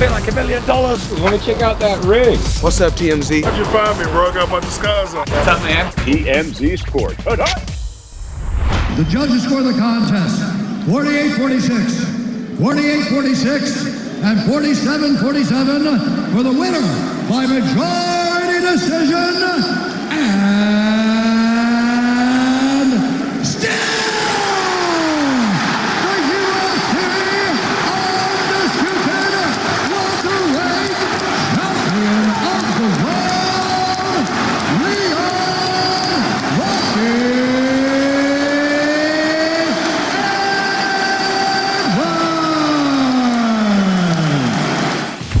Feel like a million dollars. Want to check out that ring? What's up, TMZ? How'd you find me, bro? I got my disguise on. What's up, man? TMZ Sport. The judges score the contest 48 46, 48 46, and 47 47 for the winner by majority decision and still the UFC undisputed welterweight champion of the world, Leon Rocky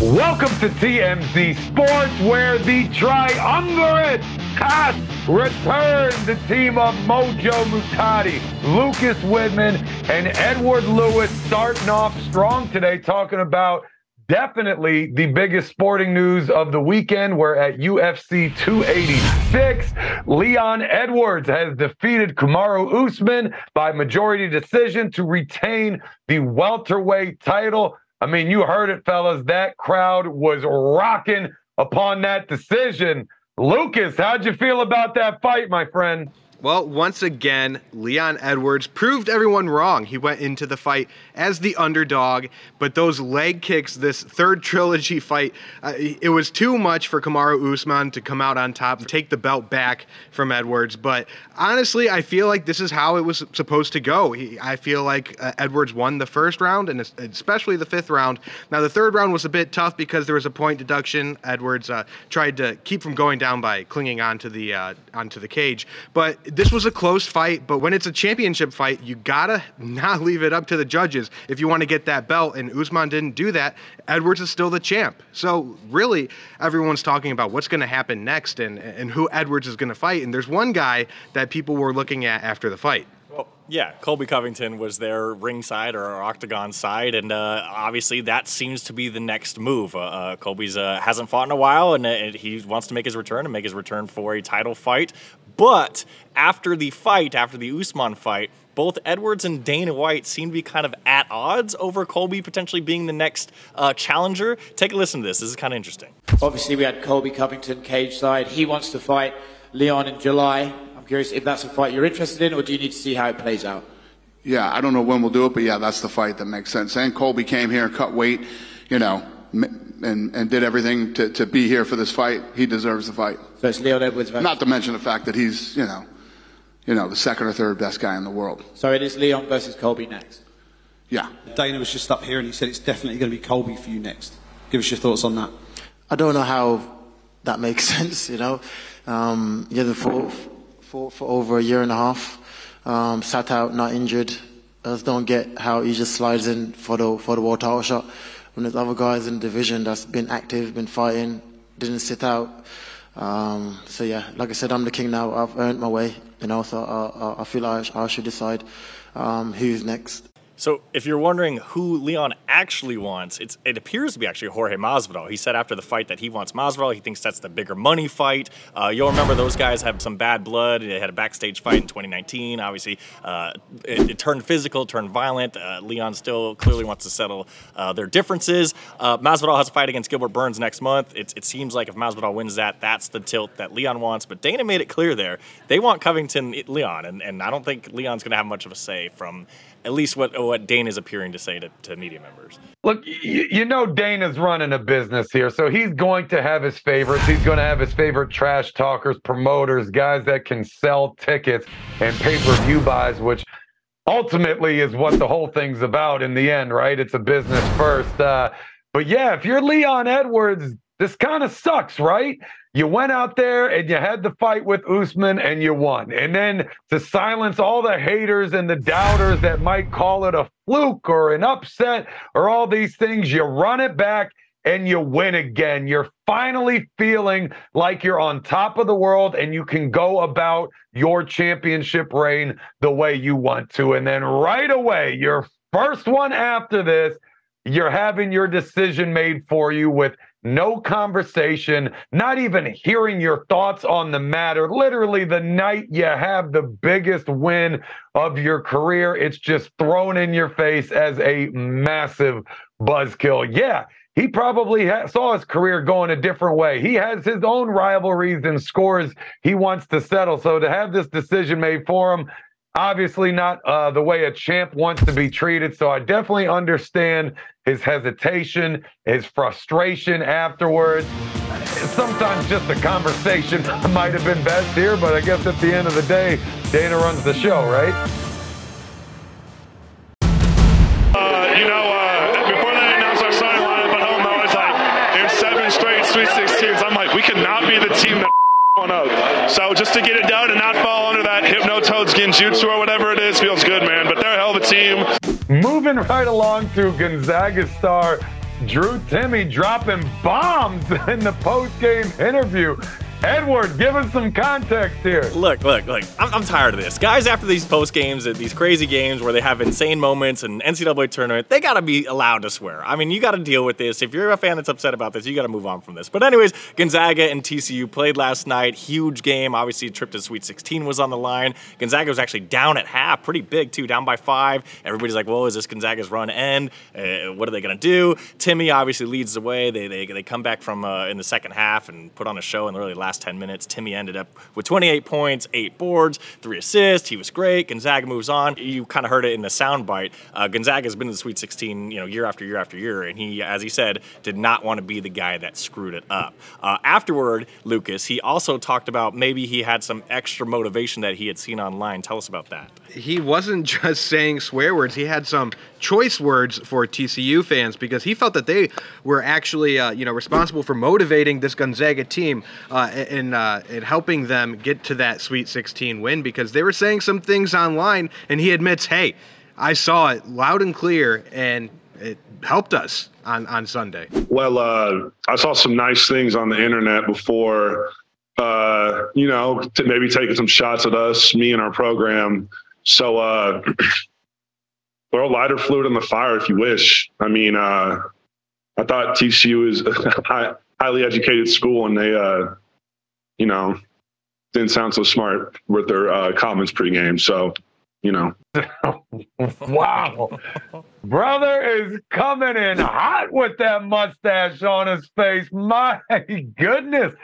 Edwards. Welcome to TMZ Sports, where the triumvirate has returned. The team of Mojo Muhtadi, Lucas Widman, and Edward Lewis starting off strong today, talking about definitely the biggest sporting news of the weekend. We're at UFC 286. Leon Edwards has defeated Kamaru Usman by majority decision to retain the welterweight title. I mean, you heard it, fellas. That crowd was rocking upon that decision. Lucas, how'd you feel about that fight, my friend? Well, once again, Leon Edwards proved everyone wrong. He went into the fight as the underdog, but those leg kicks, this third trilogy fight, uh, it was too much for Kamaru Usman to come out on top and take the belt back from Edwards. But honestly, I feel like this is how it was supposed to go. He, I feel like uh, Edwards won the first round and especially the fifth round. Now, the third round was a bit tough because there was a point deduction. Edwards uh, tried to keep from going down by clinging onto the uh, onto the cage, but this was a close fight. But when it's a championship fight, you gotta not leave it up to the judges if you want to get that belt. And Usman didn't do that. Edwards is still the champ. So really, everyone's talking about what's going to happen next and and who Edwards is going to fight. And there's one guy that people were looking at after the fight. Yeah, Colby Covington was there ringside or octagon side, and uh, obviously that seems to be the next move. Uh, uh, Colby's uh, hasn't fought in a while, and uh, he wants to make his return and make his return for a title fight. But after the fight, after the Usman fight, both Edwards and Dana White seem to be kind of at odds over Colby potentially being the next uh, challenger. Take a listen to this. This is kind of interesting. Obviously, we had Colby Covington cage side. He wants to fight Leon in July. I'm curious if that's a fight you're interested in, or do you need to see how it plays out? Yeah, I don't know when we'll do it, but yeah, that's the fight that makes sense. And Colby came here and cut weight, you know, and, and did everything to, to be here for this fight. He deserves the fight. So it's Leon Edwards. versus- Not to mention the fact that he's, you know, you know, the second or third best guy in the world. So it is Leon versus Colby next. Yeah. Dana was just up here and he said it's definitely going to be Colby for you next. Give us your thoughts on that. I don't know how that makes sense, you know. Um, yeah, the fought, fought for over a year and a half, um, sat out, not injured. I just don't get how he just slides in for the for the world title shot when there's other guys in the division that's been active, been fighting, didn't sit out. Um, so yeah, like I said, I'm the king now. I've earned my way, you know. So I, I, I feel like I should decide um, who's next. So, if you're wondering who Leon actually wants, it appears to be actually Jorge Masvidal. He said after the fight that he wants Masvidal. He thinks that's the bigger money fight. Uh, you'll remember those guys have some bad blood. They had a backstage fight in 2019. Obviously, uh, it, it turned physical, turned violent. Uh, Leon still clearly wants to settle uh, their differences. Uh, Masvidal has a fight against Gilbert Burns next month. It, it seems like if Masvidal wins that, that's the tilt that Leon wants. But Dana made it clear there they want Covington Leon, and, and I don't think Leon's going to have much of a say from at least what what Dane is appearing to say to, to media members. Look, you, you know is running a business here, so he's going to have his favorites. He's going to have his favorite trash talkers, promoters, guys that can sell tickets and pay-per-view buys, which ultimately is what the whole thing's about in the end, right? It's a business first. Uh, but yeah, if you're Leon Edwards, this kind of sucks, right? You went out there and you had the fight with Usman and you won. And then to silence all the haters and the doubters that might call it a fluke or an upset or all these things, you run it back and you win again. You're finally feeling like you're on top of the world and you can go about your championship reign the way you want to. And then right away, your first one after this, you're having your decision made for you with no conversation, not even hearing your thoughts on the matter. Literally, the night you have the biggest win of your career, it's just thrown in your face as a massive buzzkill. Yeah, he probably ha- saw his career going a different way. He has his own rivalries and scores he wants to settle. So to have this decision made for him, obviously not uh, the way a champ wants to be treated. So I definitely understand his hesitation, his frustration afterwards. Sometimes just a conversation might have been best here, but I guess at the end of the day, Dana runs the show, right? Uh, you know, uh, before they announced our at home, I was like, in seven straight Sweet 16s, I'm like, we cannot be the team that So just to get it done and not fall under that Hypnotoads Genjutsu or whatever it is feels good, man. But they're a hell of a team. Moving right along to Gonzaga star Drew Timme dropping bombs in the post-game interview. Edward, give us some context here. Look, look, look. I'm, I'm tired of this. Guys, after these post games, these crazy games where they have insane moments and NCAA tournament, they got to be allowed to swear. I mean, you got to deal with this. If you're a fan that's upset about this, you got to move on from this. But, anyways, Gonzaga and TCU played last night. Huge game. Obviously, a trip to Sweet 16 was on the line. Gonzaga was actually down at half, pretty big, too, down by five. Everybody's like, well, is this Gonzaga's run end? Uh, what are they going to do? Timme obviously leads the way. They, they, they come back from uh, in the second half and put on a show in the really last 10 minutes. Timme ended up with 28 points, eight boards, three assists. He was great. Gonzaga moves on. You kind of heard it in the soundbite. Uh, Gonzaga has been in the Sweet 16, you know, year after year after year, and he, as he said, did not want to be the guy that screwed it up. Uh, afterward, Lucas, he also talked about maybe he had some extra motivation that he had seen online. Tell us about that. He wasn't just saying swear words. He had some choice words for TCU fans because he felt that they were actually, uh, you know, responsible for motivating this Gonzaga team uh, and uh, and helping them get to that Sweet 16 win because they were saying some things online, and he admits, hey, I saw it loud and clear, and it helped us on on Sunday. Well, uh, I saw some nice things on the internet before, uh, you know, t- maybe taking some shots at us, me and our program. So, uh, throw lighter fluid in the fire if you wish. I mean, uh, I thought TCU is a high, highly educated school, and they, uh, you know, didn't sound so smart with their uh, comments pregame. So, you know, wow. Brother is coming in hot with that mustache on his face. My goodness.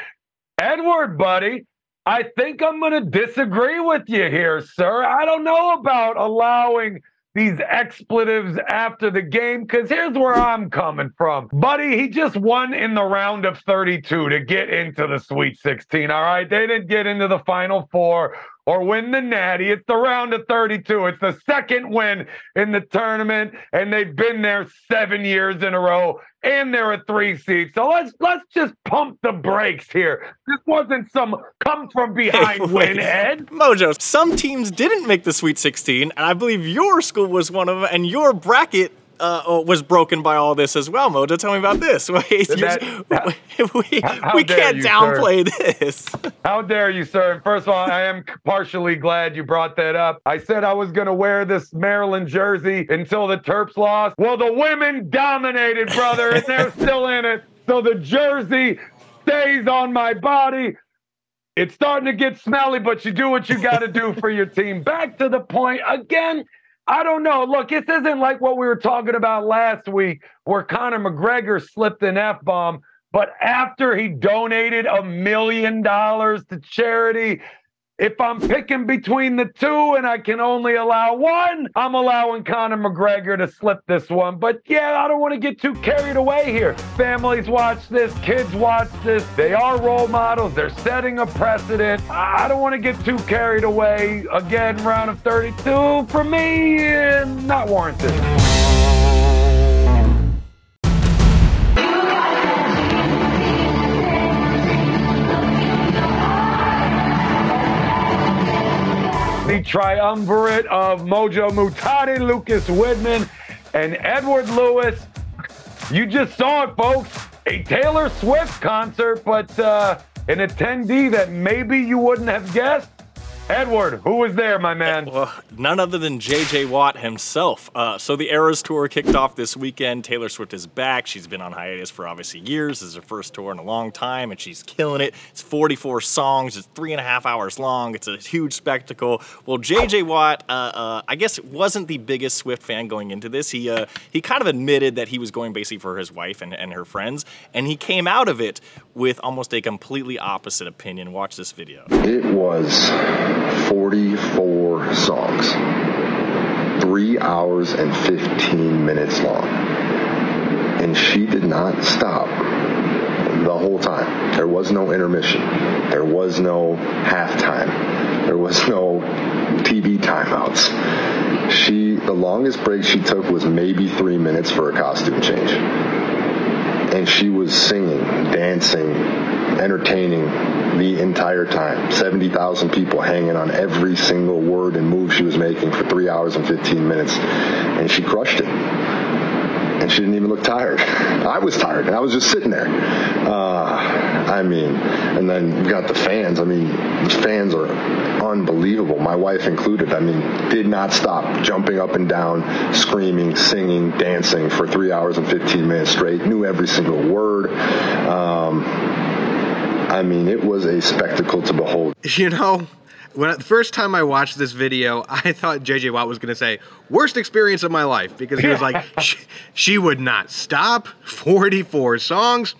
Edward, buddy, I think I'm going to disagree with you here, sir. I don't know about allowing these expletives after the game because here's where I'm coming from. Buddy, he just won in the round of 32 to get into the Sweet 16. All right. They didn't get into the Final Four or win the Natty. It's the round of 32. It's the second win in the tournament, and they've been there seven years in a row, and they're a three seed. So let's let's just pump the brakes here. This wasn't some come from behind Hey, win. Ed. Mojo, some teams didn't make the Sweet 16, and I believe your school was one of them, and your bracket uh, was broken by all this as well. Mojo, tell me about this. Wait, That- you're- we How we can't you, sir. downplay this. How dare you, sir? First of all, I am partially glad you brought that up. I said I was going to wear this Maryland jersey until the Terps lost. Well, the women dominated, brother, and they're still in it. So the jersey stays on my body. It's starting to get smelly, but you do what you got to do for your team. Back to the point again. I don't know. Look, this isn't like what we were talking about last week where Conor McGregor slipped an F bomb. But after he donated a million dollars to charity, if I'm picking between the two and I can only allow one, I'm allowing Conor McGregor to slip this one. But yeah, I don't want to get too carried away here. Families watch this, kids watch this. They are role models, they're setting a precedent. I don't want to get too carried away. Again, round of 32, for me, not warranted. Triumvirate of Mojo Muhtadi, Lucas Widman, and Edward Lewis. You just saw it, folks. A Taylor Swift concert, but uh, an attendee that maybe you wouldn't have guessed. Edward, who was there, my man? Well, none other than J.J. Watt himself. Uh, so the Eras Tour kicked off this weekend. Taylor Swift is back. She's been on hiatus for obviously years. This is her first tour in a long time, and she's killing it. It's 44 songs. It's three and a half hours long. It's a huge spectacle. Well, J.J. Watt, uh, uh, I guess, wasn't the biggest Swift fan going into this. He uh, he kind of admitted that he was going basically for his wife and, and her friends, and he came out of it with almost a completely opposite opinion. Watch this video. It was 44 songs, three hours and 15 minutes long. And she did not stop the whole time. There was no intermission. There was no halftime. There was no TV timeouts. She, the longest break she took was maybe three minutes for a costume change. And she was singing, dancing, entertaining the entire time. 70,000 people hanging on every single word and move she was making for three hours and 15 minutes. And she crushed it. And she didn't even look tired. I was tired, I was just sitting there. Uh, I mean, and then you got the fans. I mean, the fans are unbelievable, my wife included. I mean, did not stop jumping up and down, screaming, singing, dancing for three hours and 15 minutes straight, knew every single word. Um, I mean, it was a spectacle to behold. You know, when the first time I watched this video, I thought JJ Watt was going to say worst experience of my life because he was like, she, she would not stop. 44 songs.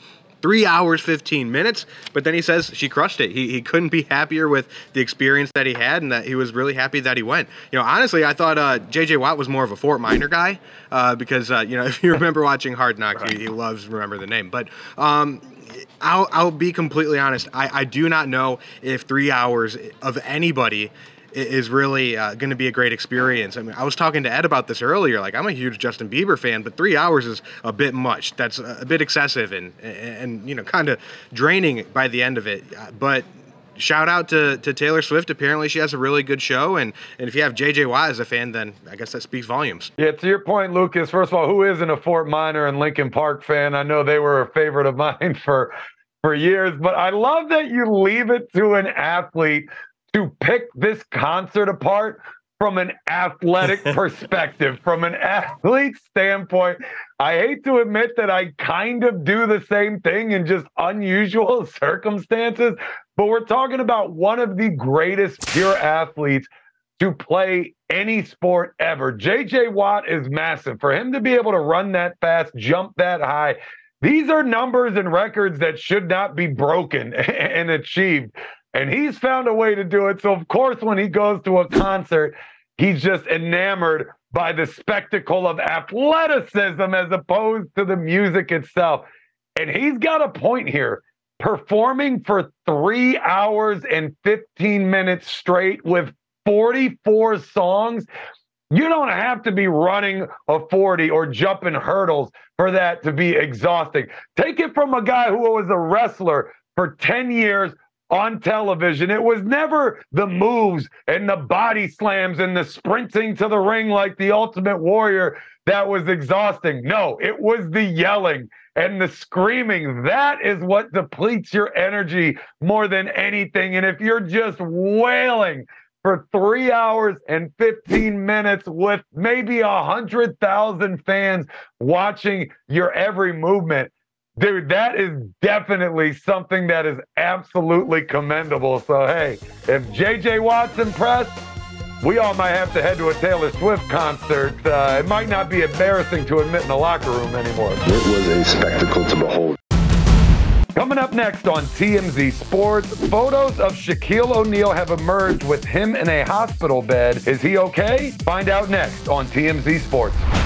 Three hours, 15 minutes. But then he says she crushed it. He, he couldn't be happier with the experience that he had and that he was really happy that he went. You know, honestly, I thought uh, JJ Watt was more of a Fort Minor guy uh, because, uh, you know, if you remember watching Hard Knocks, he, he loves remember the name. But, um, I'll, I'll be completely honest. I, I do not know if three hours of anybody is really uh, going to be a great experience. I mean, I was talking to Ed about this earlier. Like, I'm a huge Justin Bieber fan, but three hours is a bit much. That's a, bit excessive and, and, and you know, kind of draining by the end of it. Uh, But shout out to, to Taylor Swift. Apparently, she has a really good show. And, and if you have JJ Watt as a fan, then I guess that speaks volumes. Yeah, to your point, Lucas. First of all, who isn't a Fort Minor and Linkin Park fan? I know they were a favorite of mine for for years, but I love that you leave it to an athlete to pick this concert apart from an athletic perspective, from an athlete standpoint. I hate to admit that I kind of do the same thing in just unusual circumstances, but we're talking about one of the greatest pure athletes to play any sport ever. JJ Watt is massive. For him to be able to run that fast, jump that high, these are numbers and records that should not be broken and achieved. And he's found a way to do it. So, of course, when he goes to a concert, he's just enamored by the spectacle of athleticism as opposed to the music itself. And he's got a point here. Performing for three hours and 15 minutes straight with 44 songs. You don't have to be running a 40 or jumping hurdles for that to be exhausting. Take it from a guy who was a wrestler for 10 years on television. It was never the moves and the body slams and the sprinting to the ring like the Ultimate Warrior that was exhausting. No, it was the yelling and the screaming. That is what depletes your energy more than anything. And if you're just wailing, for three hours and 15 minutes with maybe a hundred thousand fans watching your every movement. Dude, that is definitely something that is absolutely commendable. So, hey, if JJ Watt's impressed, we all might have to head to a Taylor Swift concert. Uh, it might not be embarrassing to admit in the locker room anymore. It was a spectacle to behold. Coming up next on TMZ Sports, photos of Shaquille O'Neal have emerged with him in a hospital bed. Is he okay? Find out next on TMZ Sports.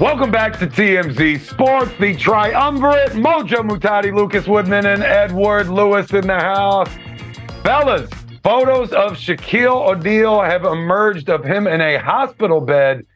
Welcome back to TMZ Sports, the triumvirate. Mojo Muhtadi, Lucas Woodman, and Edward Lewis in the house. Fellas, photos of Shaquille O'Neal have emerged of him in a hospital bed.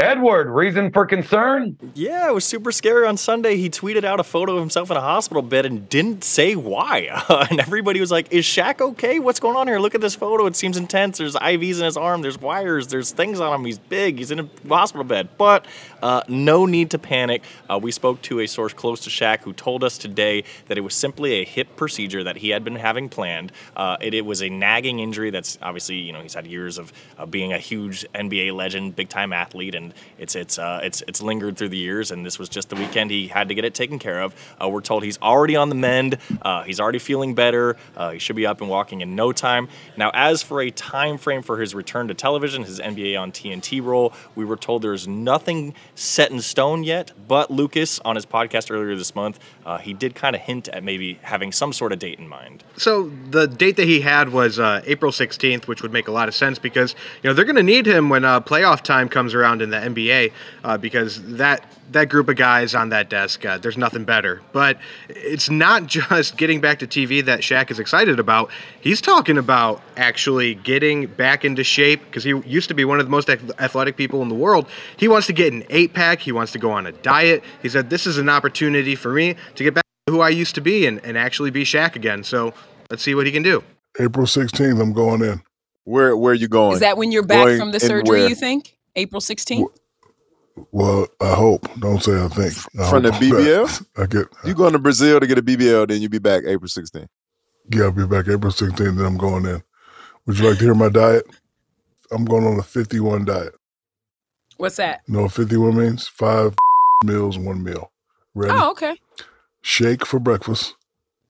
Edward, reason for concern? Yeah, it was super scary on Sunday. He tweeted out a photo of himself in a hospital bed and didn't say why. and everybody was like, Is Shaq okay? What's going on here? Look at this photo. It seems intense. There's IVs in his arm, there's wires, there's things on him. He's big, he's in a hospital bed. But uh, no need to panic. Uh, we spoke to a source close to Shaq who told us today that it was simply a hip procedure that he had been having planned. Uh, it, it, was a nagging injury that's obviously, you know, he's had years of being a huge NBA legend, big time athlete, and it's it's uh, it's it's lingered through the years, and this was just the weekend he had to get it taken care of. Uh, we're told he's already on the mend. Uh, he's already feeling better. He should be up and walking in no time. Now, as for a time frame for his return to television, his NBA on TNT role, we were told there's nothing set in stone yet. But Lucas, on his podcast earlier this month, uh, he did kind of hint at maybe having some sort of date in mind. So the date that he had was uh, April 16th, which would make a lot of sense because you know they're going to need him when playoff time comes around in the NBA uh, because that that group of guys on that desk, uh, there's nothing better. But it's not just getting back to TV that Shaq is excited about. He's talking about actually getting back into shape because he used to be one of the most athletic people in the world. He wants to get an eight pack. He wants to go on a diet. He said, This is an opportunity for me to get back to who I used to be and, and actually be Shaq again. So let's see what he can do. April 16th, I'm going in. Where where are you going? Is that when you're back going from the surgery, you think? April 16th? Well, I hope. Don't say I think. I From the BBL? I get. You going to Brazil to get a BBL, then you'll be back April 16th. Yeah, I'll be back April 16th, then I'm going in. Would you like to hear my diet? I'm going on a 51 diet. What's that? You know what 51 means? Five meals, one meal. Ready? Oh, okay. Shake for breakfast.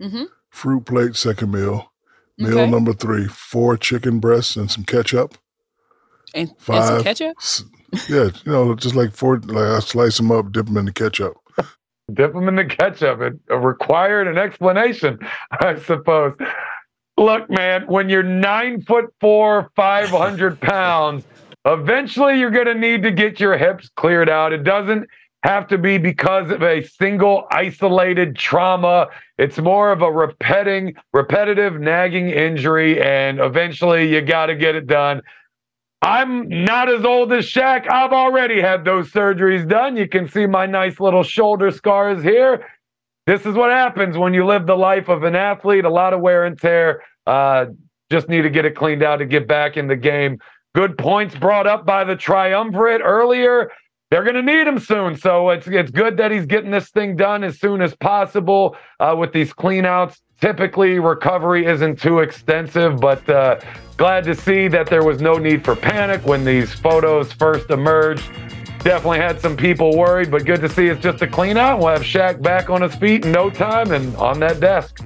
Mm-hmm. Fruit plate, second meal. Meal Okay. number three, four chicken breasts and some ketchup. And, and Five. some ketchup? S- Yeah, you know, just like four, like I slice them up, dip them in the ketchup. Dip them in the ketchup. It required an explanation, I suppose. Look, man, when you're nine foot four, 500 pounds, eventually you're going to need to get your hips cleared out. It doesn't have to be because of a single isolated trauma. It's more of a repeating, repetitive nagging injury, and eventually you got to get it done. I'm not as old as Shaq. I've already had those surgeries done. You can see my nice little shoulder scars here. This is what happens when you live the life of an athlete, a lot of wear and tear. Uh, just need to get it cleaned out to get back in the game. Good points brought up by the triumvirate earlier. They're going to need him soon. So it's, it's good that he's getting this thing done as soon as possible uh, with these cleanouts. Typically, recovery isn't too extensive, but uh, glad to see that there was no need for panic when these photos first emerged. Definitely had some people worried, but good to see it's just a clean out. We'll have Shaq back on his feet in no time and on that desk.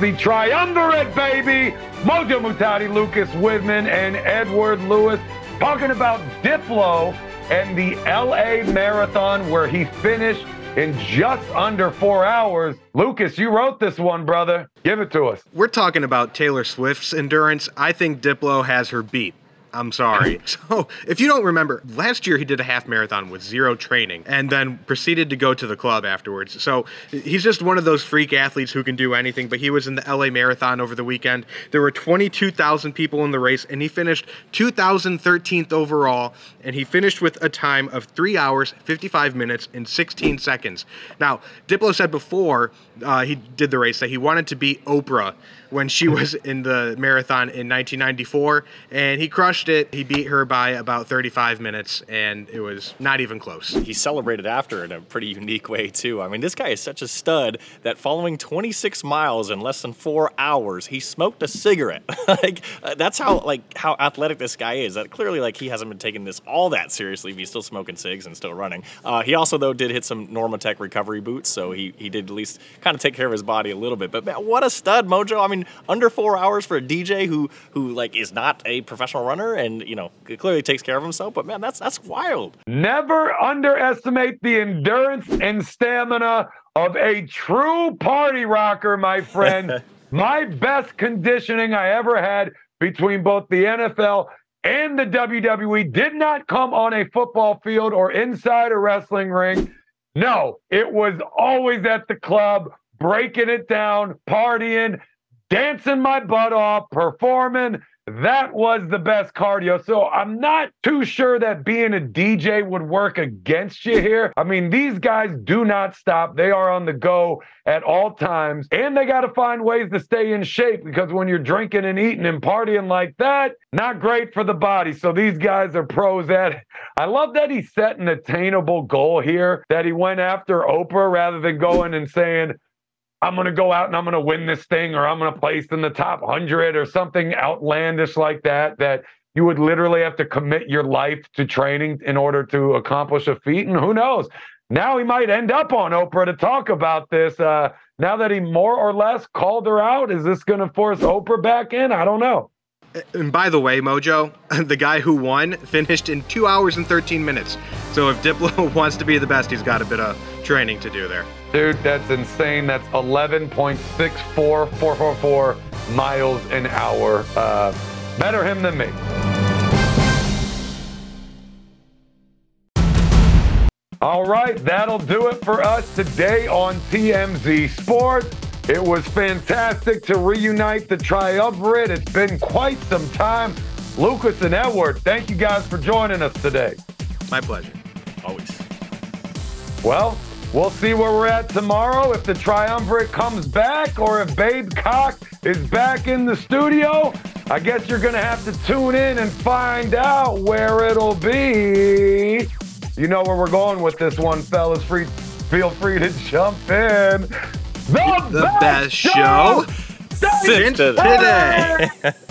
The triumvirate, baby! Mojo Muhtadi, Lucas Widman, and Edward Lewis talking about Diplo and the LA Marathon where he finished in just under four hours. Lucas, you wrote this one, brother. Give it to us. We're talking about Taylor Swift's endurance. I think Diplo has her beat. I'm sorry. So, if you don't remember, last year he did a half marathon with zero training and then proceeded to go to the club afterwards. So, he's just one of those freak athletes who can do anything. But he was in the LA Marathon over the weekend. There were 22,000 people in the race, and he finished 2013th overall. And he finished with a time of 3 hours, 55 minutes, and 16 seconds. Now, Diplo said before uh, he did the race that he wanted to beat Oprah when she was in the marathon in 1994, and he crushed it. He beat her by about 35 minutes, and it was not even close. He celebrated after in a pretty unique way too. I mean, this guy is such a stud that following 26 miles in less than four hours, he smoked a cigarette. like uh, that's how like how athletic this guy is. That clearly like he hasn't been taking this all that seriously. If he's still smoking cigs and still running. Uh, he also though did hit some Normatec recovery boots, so he he did at least kind of take care of his body a little bit. But man, what a stud, Mojo! I mean, under four hours for a DJ who who like is not a professional runner and you know clearly takes care of himself. But man, that's that's wild. Never underestimate the endurance and stamina of a true party rocker, my friend. my best conditioning I ever had between both the NFL and the WWE did not come on a football field or inside a wrestling ring. No, it was always at the club, breaking it down, partying, dancing my butt off, performing. That was the best cardio. So I'm not too sure that being a DJ would work against you here. I mean, these guys do not stop. They are on the go at all times. And they got to find ways to stay in shape because when you're drinking and eating and partying like that, not great for the body. So these guys are pros at it. I love that he set an attainable goal here, that he went after Oprah rather than going and saying, I'm going to go out and I'm going to win this thing or I'm going to place in the top 100 or something outlandish like that, that you would literally have to commit your life to training in order to accomplish a feat. And who knows? Now he might end up on Oprah to talk about this. Uh, now that he more or less called her out, is this going to force Oprah back in? I don't know. And by the way, Mojo, the guy who won finished in two hours and 13 minutes. So if Diplo wants to be the best, he's got a bit of training to do there. Dude, that's insane. That's 11.64444 miles an hour. Uh, better him than me. All right, that'll do it for us today on TMZ Sports. It was fantastic to reunite the triumvirate. It's been quite some time. Lucas and Edward, thank you guys for joining us today. My pleasure. Always. Well, we'll see where we're at tomorrow if the triumvirate comes back or if Babe Cock is back in the studio. I guess you're going to have to tune in and find out where it'll be. You know where we're going with this one, fellas. Free, feel free to jump in. The, The best show since today.